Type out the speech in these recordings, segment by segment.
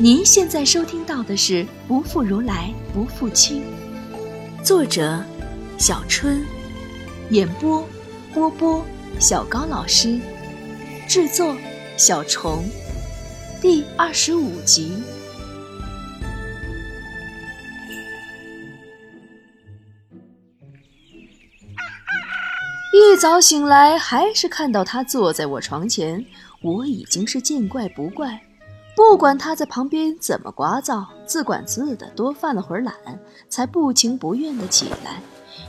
您现在收听到的是《不负如来不负卿》，作者小春，演播波波、小高老师，制作小虫，第二十五集。一早醒来，还是看到他坐在我床前，我已经是见怪不怪。不管他在旁边怎么聒噪，自管自的，多犯了会儿懒，才不情不愿的起来，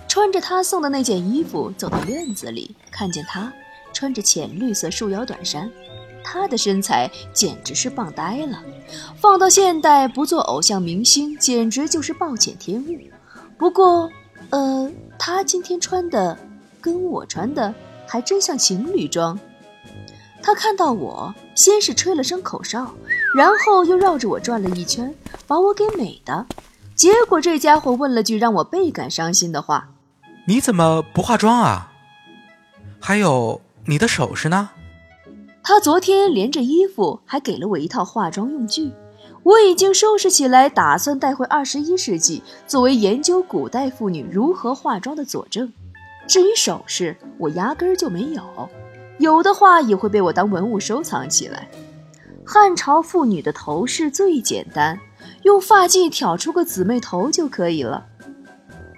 穿着他送的那件衣服走到院子里，看见他穿着浅绿色束腰短衫，他的身材简直是棒呆了，放到现代不做偶像明星，简直就是暴殄天物。不过，呃，他今天穿的跟我穿的还真像情侣装。他看到我，先是吹了声口哨。然后又绕着我转了一圈，把我给美的。结果这家伙问了句让我倍感伤心的话：“你怎么不化妆啊？还有你的首饰呢？”他昨天连着衣服还给了我一套化妆用具，我已经收拾起来，打算带回二十一世纪，作为研究古代妇女如何化妆的佐证。至于首饰，我压根儿就没有，有的话也会被我当文物收藏起来。汉朝妇女的头饰最简单，用发髻挑出个姊妹头就可以了。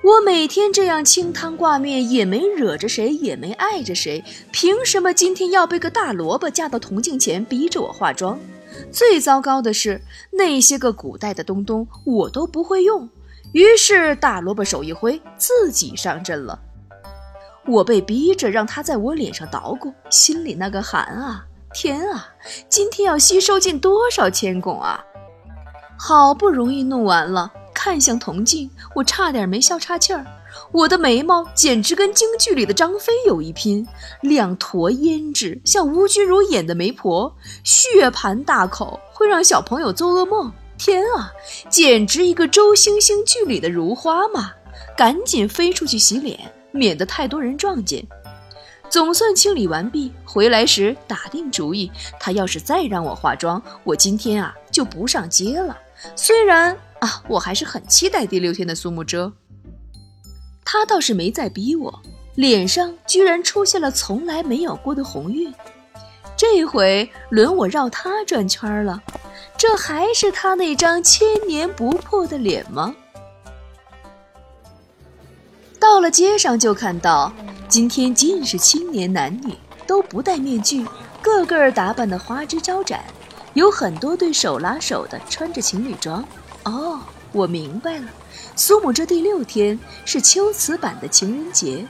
我每天这样清汤挂面，也没惹着谁，也没碍着谁，凭什么今天要被个大萝卜架到铜镜前逼着我化妆？最糟糕的是，那些个古代的东东我都不会用。于是大萝卜手一挥，自己上阵了。我被逼着让他在我脸上捣鼓，心里那个寒啊！天啊，今天要吸收进多少铅汞啊！好不容易弄完了，看向铜镜，我差点没笑岔气儿。我的眉毛简直跟京剧里的张飞有一拼，两坨胭脂像吴君如演的媒婆，血盆大口会让小朋友做噩梦。天啊，简直一个周星星剧里的如花嘛！赶紧飞出去洗脸，免得太多人撞见。总算清理完毕，回来时打定主意，他要是再让我化妆，我今天啊就不上街了。虽然啊，我还是很期待第六天的苏沐遮。他倒是没再逼我，脸上居然出现了从来没有过的红晕。这回轮我绕他转圈了，这还是他那张千年不破的脸吗？到了街上就看到。今天尽是青年男女都不戴面具，个个打扮的花枝招展，有很多对手拉手的穿着情侣装。哦，我明白了，苏母这第六天是秋瓷版的情人节。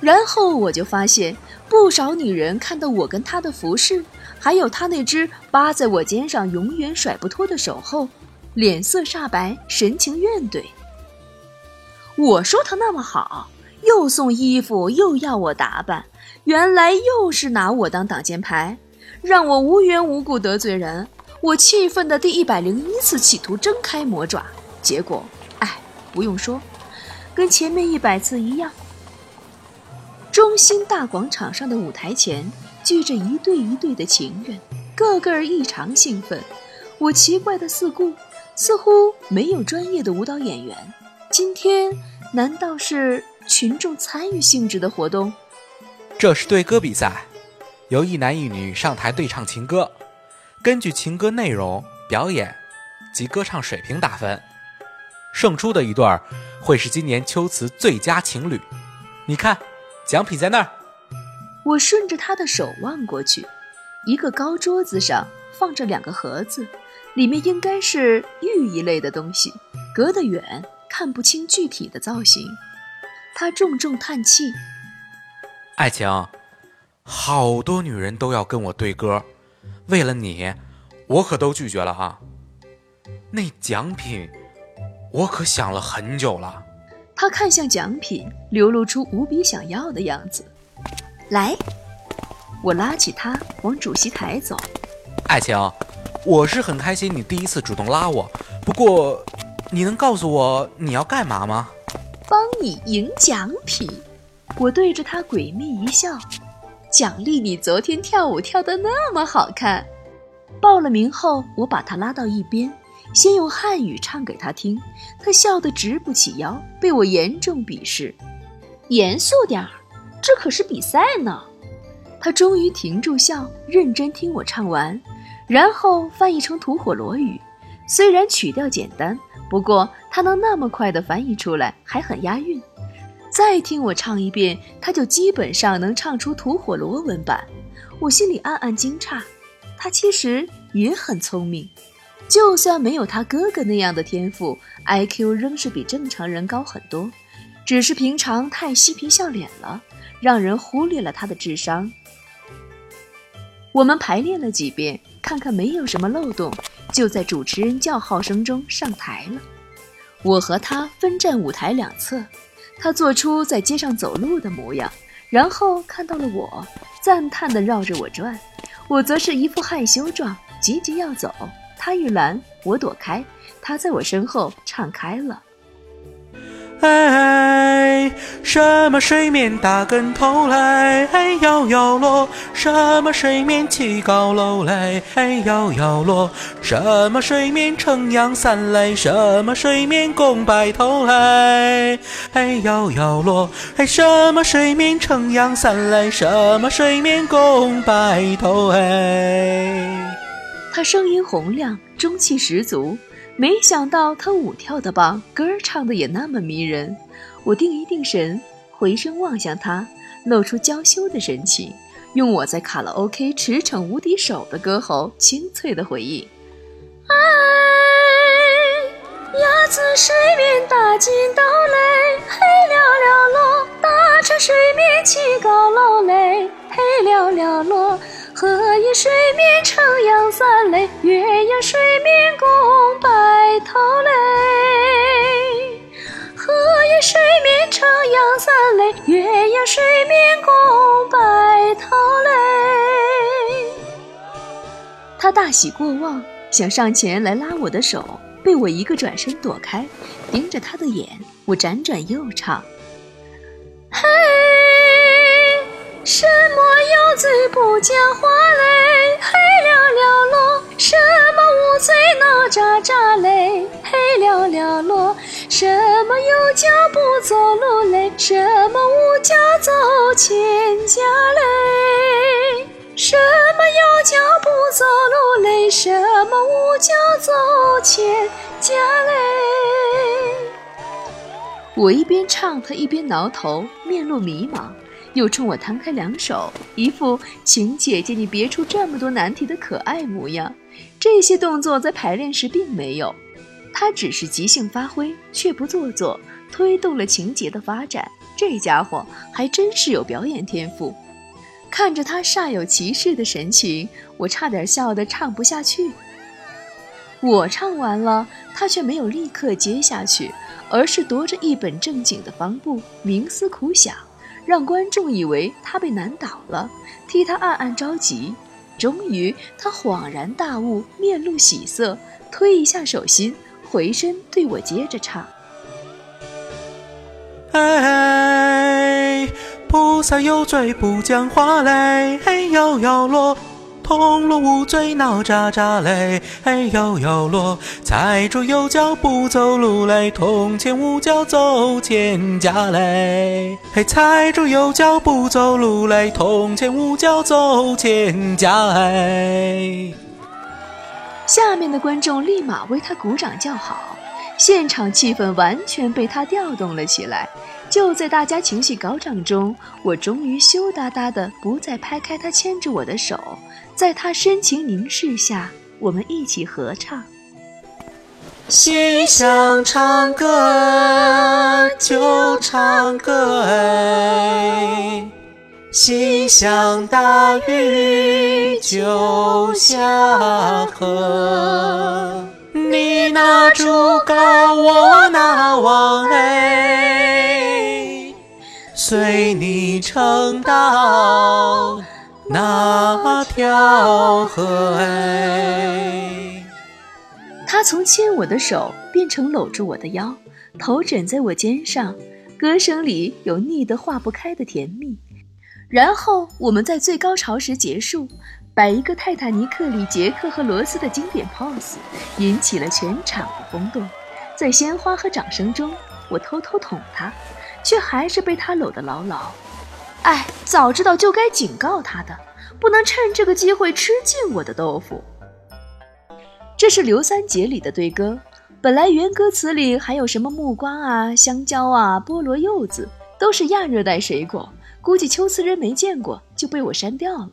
然后我就发现，不少女人看到我跟他的服饰，还有他那只扒在我肩上永远甩不脱的手后，脸色煞白，神情怨怼。我说他那么好。又送衣服，又要我打扮，原来又是拿我当挡箭牌，让我无缘无故得罪人。我气愤的第一百零一次企图睁开魔爪，结果，哎，不用说，跟前面一百次一样。中心大广场上的舞台前聚着一对一对的情人，个个异常兴奋。我奇怪的四顾，似乎没有专业的舞蹈演员。今天难道是？群众参与性质的活动，这是对歌比赛，由一男一女上台对唱情歌，根据情歌内容、表演及歌唱水平打分，胜出的一对儿会是今年秋瓷最佳情侣。你看，奖品在那儿。我顺着他的手望过去，一个高桌子上放着两个盒子，里面应该是玉一类的东西，隔得远看不清具体的造型。他重重叹气：“爱情，好多女人都要跟我对歌，为了你，我可都拒绝了哈。那奖品，我可想了很久了。”他看向奖品，流露出无比想要的样子。来，我拉起他往主席台走。爱情，我是很开心你第一次主动拉我，不过，你能告诉我你要干嘛吗？帮你赢奖品，我对着他诡秘一笑，奖励你昨天跳舞跳得那么好看。报了名后，我把他拉到一边，先用汉语唱给他听。他笑得直不起腰，被我严重鄙视。严肃点儿，这可是比赛呢。他终于停住笑，认真听我唱完，然后翻译成吐火罗语。虽然曲调简单，不过他能那么快的翻译出来，还很押韵。再听我唱一遍，他就基本上能唱出吐火罗文版。我心里暗暗惊诧。他其实也很聪明，就算没有他哥哥那样的天赋，IQ 仍是比正常人高很多。只是平常太嬉皮笑脸了，让人忽略了他的智商。我们排练了几遍，看看没有什么漏洞，就在主持人叫号声中上台了。我和他分站舞台两侧，他做出在街上走路的模样，然后看到了我，赞叹地绕着我转。我则是一副害羞状，急急要走。他一拦，我躲开。他在我身后唱开了。哎，什么水面打跟头来？哎，摇摇落。什么水面起高楼来？哎，摇摇落。什么水面撑阳伞来？什么水面共白头来？哎，摇摇落。哎，什么水面撑阳伞来？什么水面共白头哎？他声音洪亮，中气十足。没想到他舞跳的棒，歌儿唱的也那么迷人。我定一定神，回身望向他，露出娇羞的神情，用我在卡拉 OK 驰骋无敌手的歌喉清脆的回应：“哎，鸭子水面打筋斗嘞，嘿了了落，打着水面起高楼嘞，嘿了了落。”荷叶水面撑阳伞嘞，鸳鸯水面共白头嘞。水面撑阳伞嘞，鸳鸯水面共白头嘞。他大喜过望，想上前来拉我的手，被我一个转身躲开，盯着他的眼，我辗转又唱。嘿。什么有罪不讲话嘞？什么无脚走千家嘞？什么有脚不走路嘞？什么无脚走千家嘞？我一边唱，他一边挠头，面露迷茫。又冲我摊开两手，一副请姐姐你别出这么多难题的可爱模样。这些动作在排练时并没有，他只是即兴发挥，却不做作，推动了情节的发展。这家伙还真是有表演天赋。看着他煞有其事的神情，我差点笑得唱不下去。我唱完了，他却没有立刻接下去，而是踱着一本正经的方步，冥思苦想。让观众以为他被难倒了，替他暗暗着急。终于，他恍然大悟，面露喜色，推一下手心，回身对我接着唱：“哎，菩萨有罪不讲话嘞，嘿摇摇落。”铜锣无罪闹喳喳嘞，嘿摇摇落；财主有脚不走路嘞，铜钱无脚走千家嘞。嘿，财主有脚不走路嘞，铜钱无脚走千家哎。下面的观众立马为他鼓掌叫好，现场气氛完全被他调动了起来。就在大家情绪高涨中，我终于羞答答的不再拍开他牵着我的手。在他深情凝视下，我们一起合唱：心想唱歌就唱歌哎，心想大雨就下河，那竹篙，我拿网哎，随你撑到。那条河哎，他从牵我的手变成搂住我的腰，头枕在我肩上，歌声里有腻得化不开的甜蜜。然后我们在最高潮时结束，摆一个泰坦尼克里杰克和罗斯的经典 pose，引起了全场的轰动。在鲜花和掌声中，我偷偷捅他，却还是被他搂得牢牢。哎，早知道就该警告他的，不能趁这个机会吃尽我的豆腐。这是刘三姐里的对歌，本来原歌词里还有什么木瓜啊、香蕉啊、菠萝、柚子，都是亚热带水果，估计秋瓷人没见过，就被我删掉了。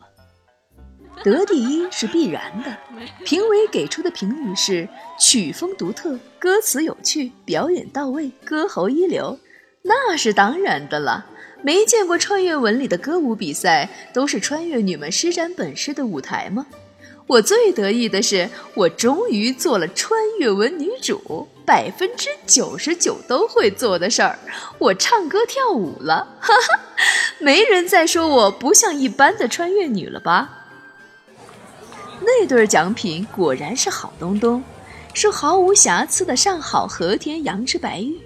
得第一是必然的，评委给出的评语是曲风独特、歌词有趣、表演到位、歌喉一流，那是当然的了。没见过穿越文里的歌舞比赛，都是穿越女们施展本事的舞台吗？我最得意的是，我终于做了穿越文女主，百分之九十九都会做的事儿。我唱歌跳舞了，哈哈，没人再说我不像一般的穿越女了吧？那对奖品果然是好东东，是毫无瑕疵的上好和田羊脂白玉，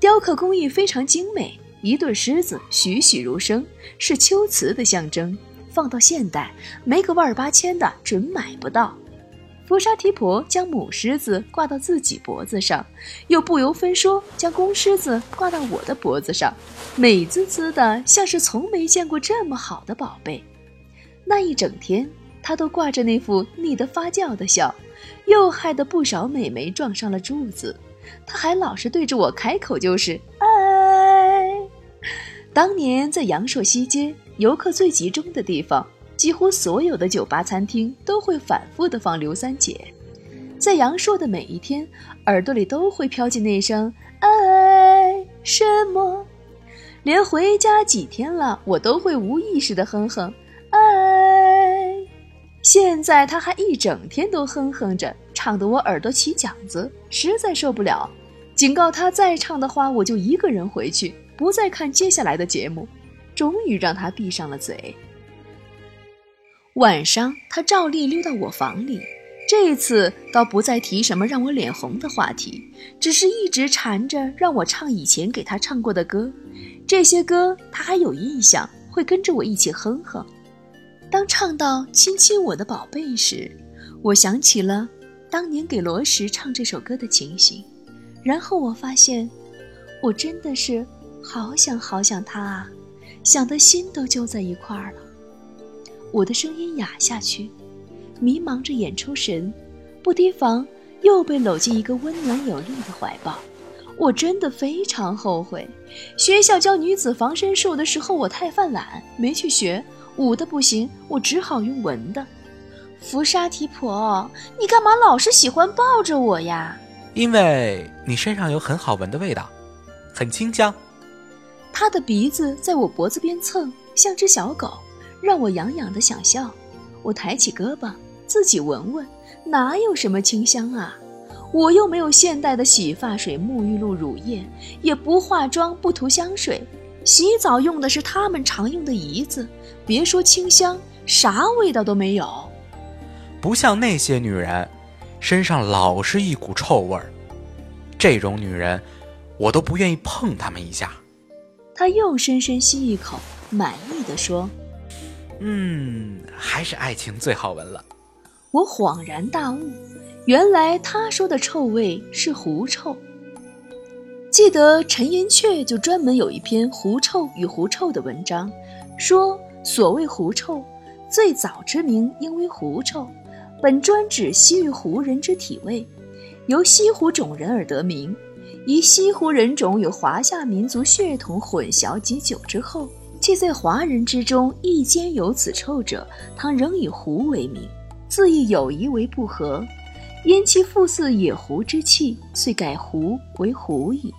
雕刻工艺非常精美，一对狮子栩栩如生，是秋瓷的象征。放到现代，没个万儿八千的准买不到。佛沙提婆将母狮子挂到自己脖子上，又不由分说将公狮子挂到我的脖子上，美滋滋的，像是从没见过这么好的宝贝。那一整天，他都挂着那副腻得发酵的笑，又害得不少美眉撞上了柱子。他还老是对着我开口就是哎。当年在阳朔西街。游客最集中的地方，几乎所有的酒吧、餐厅都会反复的放刘三姐。在阳朔的每一天，耳朵里都会飘进那声“爱什么”，连回家几天了，我都会无意识的哼哼“”。现在他还一整天都哼哼着，唱得我耳朵起茧子，实在受不了，警告他再唱的话，我就一个人回去，不再看接下来的节目。终于让他闭上了嘴。晚上，他照例溜到我房里，这次倒不再提什么让我脸红的话题，只是一直缠着让我唱以前给他唱过的歌。这些歌他还有印象，会跟着我一起哼哼。当唱到“亲亲我的宝贝”时，我想起了当年给罗石唱这首歌的情形，然后我发现，我真的是好想好想他啊。想的心都揪在一块儿了，我的声音哑下去，迷茫着眼出神，不提防又被搂进一个温暖有力的怀抱。我真的非常后悔，学校教女子防身术的时候我太犯懒，没去学武的不行，我只好用闻的。福沙提婆，你干嘛老是喜欢抱着我呀？因为你身上有很好闻的味道，很清香。他的鼻子在我脖子边蹭，像只小狗，让我痒痒的想笑。我抬起胳膊，自己闻闻，哪有什么清香啊？我又没有现代的洗发水、沐浴露、乳液，也不化妆、不涂香水，洗澡用的是他们常用的胰子。别说清香，啥味道都没有。不像那些女人，身上老是一股臭味儿。这种女人，我都不愿意碰她们一下。他又深深吸一口，满意的说：“嗯，还是爱情最好闻了。”我恍然大悟，原来他说的臭味是狐臭。记得陈寅恪就专门有一篇狐臭与狐臭的文章，说所谓狐臭，最早之名应为狐臭，本专指西域胡人之体味，由西湖种人而得名。以西湖人种与华夏民族血统混淆极久之后，即在华人之中亦兼有此臭者，倘仍以狐为名，自亦有疑为不合，因其复似野狐之气，遂改狐为狐矣。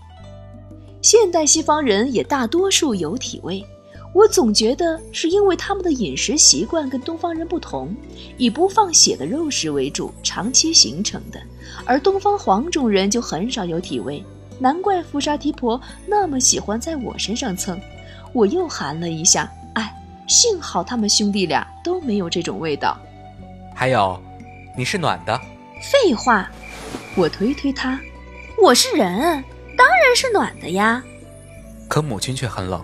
现代西方人也大多数有体味，我总觉得是因为他们的饮食习惯跟东方人不同，以不放血的肉食为主，长期形成的，而东方黄种人就很少有体味。难怪福沙提婆那么喜欢在我身上蹭，我又含了一下，哎，幸好他们兄弟俩都没有这种味道。还有，你是暖的？废话，我推推他，我是人，当然是暖的呀。可母亲却很冷。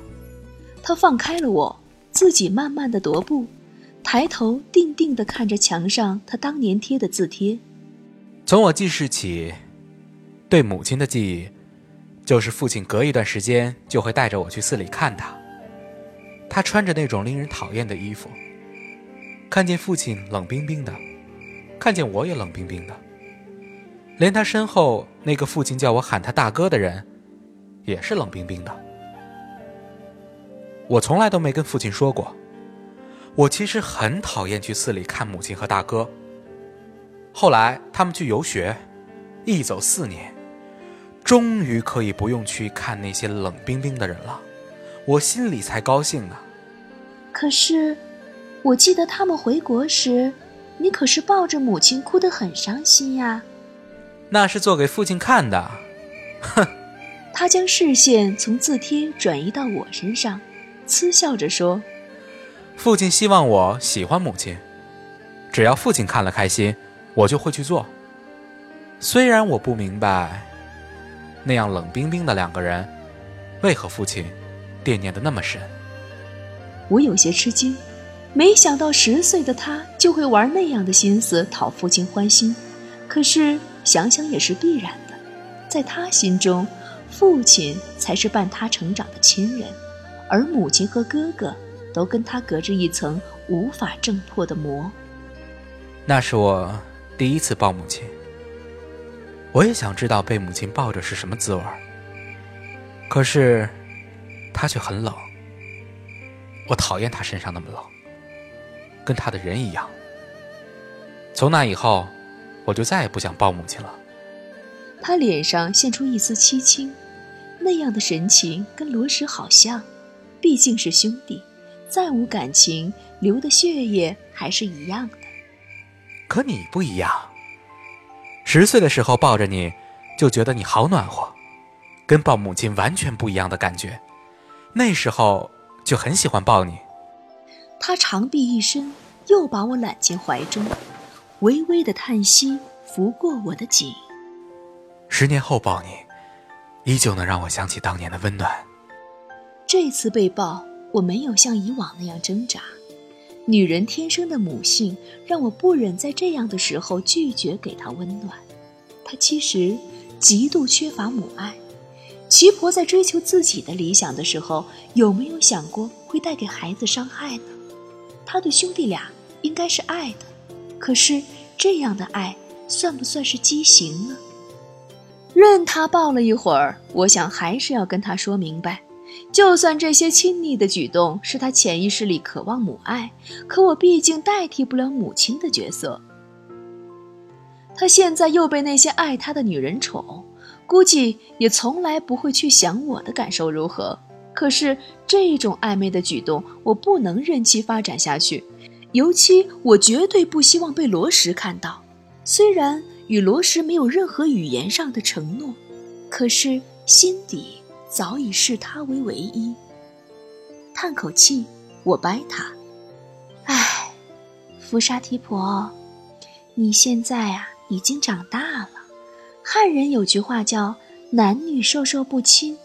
他放开了我，自己慢慢的踱步，抬头定定地看着墙上他当年贴的字帖。从我记事起，对母亲的记忆，就是父亲隔一段时间就会带着我去寺里看他。他穿着那种令人讨厌的衣服。看见父亲冷冰冰的，看见我也冷冰冰的。连他身后那个父亲叫我喊他大哥的人，也是冷冰冰的。我从来都没跟父亲说过，我其实很讨厌去寺里看母亲和大哥。后来他们去游学，一走四年，终于可以不用去看那些冷冰冰的人了，我心里才高兴呢。可是，我记得他们回国时，你可是抱着母亲哭得很伤心呀。那是做给父亲看的，哼。他将视线从字帖转移到我身上。嗤笑着说：“父亲希望我喜欢母亲，只要父亲看了开心，我就会去做。虽然我不明白，那样冷冰冰的两个人，为何父亲惦念的那么深。”我有些吃惊，没想到十岁的他就会玩那样的心思讨父亲欢心。可是想想也是必然的，在他心中，父亲才是伴他成长的亲人。而母亲和哥哥都跟他隔着一层无法挣破的膜。那是我第一次抱母亲，我也想知道被母亲抱着是什么滋味可是，她却很冷。我讨厌她身上那么冷，跟她的人一样。从那以后，我就再也不想抱母亲了。他脸上现出一丝凄清，那样的神情跟罗石好像。毕竟是兄弟，再无感情，流的血液还是一样的。可你不一样。十岁的时候抱着你，就觉得你好暖和，跟抱母亲完全不一样的感觉。那时候就很喜欢抱你。他长臂一伸，又把我揽进怀中，微微的叹息拂过我的颈。十年后抱你，依旧能让我想起当年的温暖。这次被抱，我没有像以往那样挣扎。女人天生的母性让我不忍在这样的时候拒绝给她温暖。她其实极度缺乏母爱。齐婆在追求自己的理想的时候，有没有想过会带给孩子伤害呢？她对兄弟俩应该是爱的，可是这样的爱算不算是畸形呢？任他抱了一会儿，我想还是要跟他说明白。就算这些亲昵的举动是他潜意识里渴望母爱，可我毕竟代替不了母亲的角色。他现在又被那些爱他的女人宠，估计也从来不会去想我的感受如何。可是这种暧昧的举动，我不能任其发展下去。尤其我绝对不希望被罗什看到。虽然与罗什没有任何语言上的承诺，可是心底……早已视他为唯一。叹口气，我掰他：“唉，福沙提婆，你现在啊已经长大了。汉人有句话叫‘男女授受不亲’，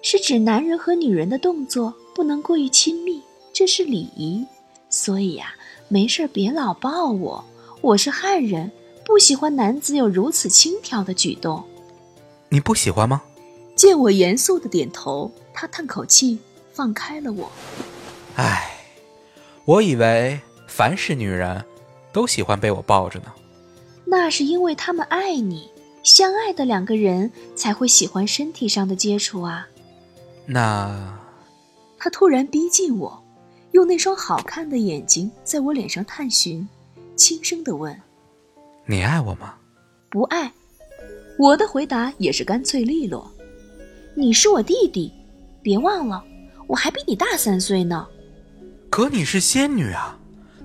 是指男人和女人的动作不能过于亲密，这是礼仪。所以呀，没事别老抱我。我是汉人，不喜欢男子有如此轻佻的举动。你不喜欢吗？”见我严肃的点头，他叹口气，放开了我。唉，我以为凡是女人，都喜欢被我抱着呢。那是因为他们爱你，相爱的两个人才会喜欢身体上的接触啊。那……他突然逼近我，用那双好看的眼睛在我脸上探寻，轻声的问：“你爱我吗？”不爱。我的回答也是干脆利落。你是我弟弟，别忘了，我还比你大三岁呢。可你是仙女啊，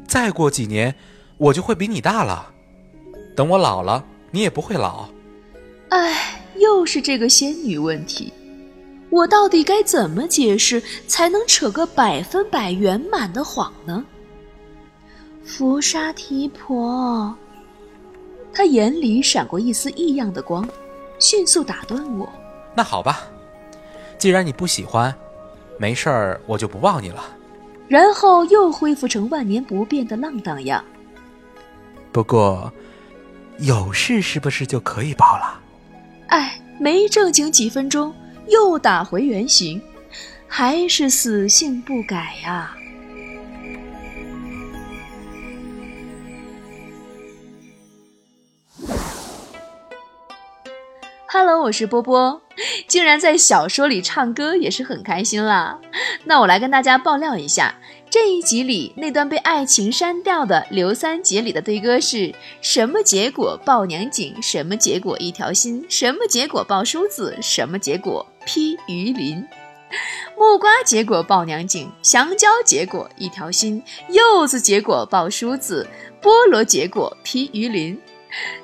再过几年，我就会比你大了。等我老了，你也不会老。唉，又是这个仙女问题，我到底该怎么解释才能扯个百分百圆满的谎呢？福沙提婆，他眼里闪过一丝异样的光，迅速打断我。那好吧。既然你不喜欢，没事儿，我就不抱你了。然后又恢复成万年不变的浪荡样。不过，有事是不是就可以抱了？哎，没正经几分钟，又打回原形，还是死性不改呀。Hello，我是波波，竟然在小说里唱歌也是很开心啦。那我来跟大家爆料一下，这一集里那段被爱情删掉的刘三姐里的对歌是什么结果抱娘紧，什么结果一条心，什么结果抱梳子，什么结果劈鱼鳞。木瓜结果抱娘紧，香蕉结果一条心，柚子结果抱梳子，菠萝结果劈鱼鳞。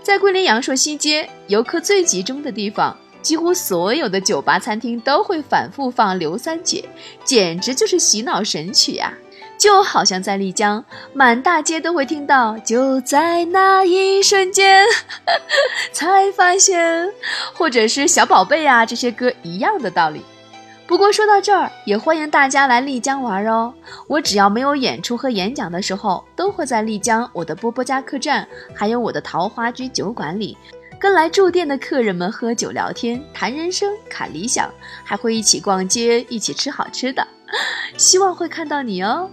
在桂林阳朔西街游客最集中的地方，几乎所有的酒吧、餐厅都会反复放《刘三姐》，简直就是洗脑神曲呀！就好像在丽江，满大街都会听到“就在那一瞬间 才发现”，或者是“小宝贝啊”这些歌一样的道理。不过说到这儿，也欢迎大家来丽江玩哦。我只要没有演出和演讲的时候，都会在丽江我的波波家客栈，还有我的桃花居酒馆里，跟来住店的客人们喝酒聊天，谈人生，侃理想，还会一起逛街，一起吃好吃的。希望会看到你哦。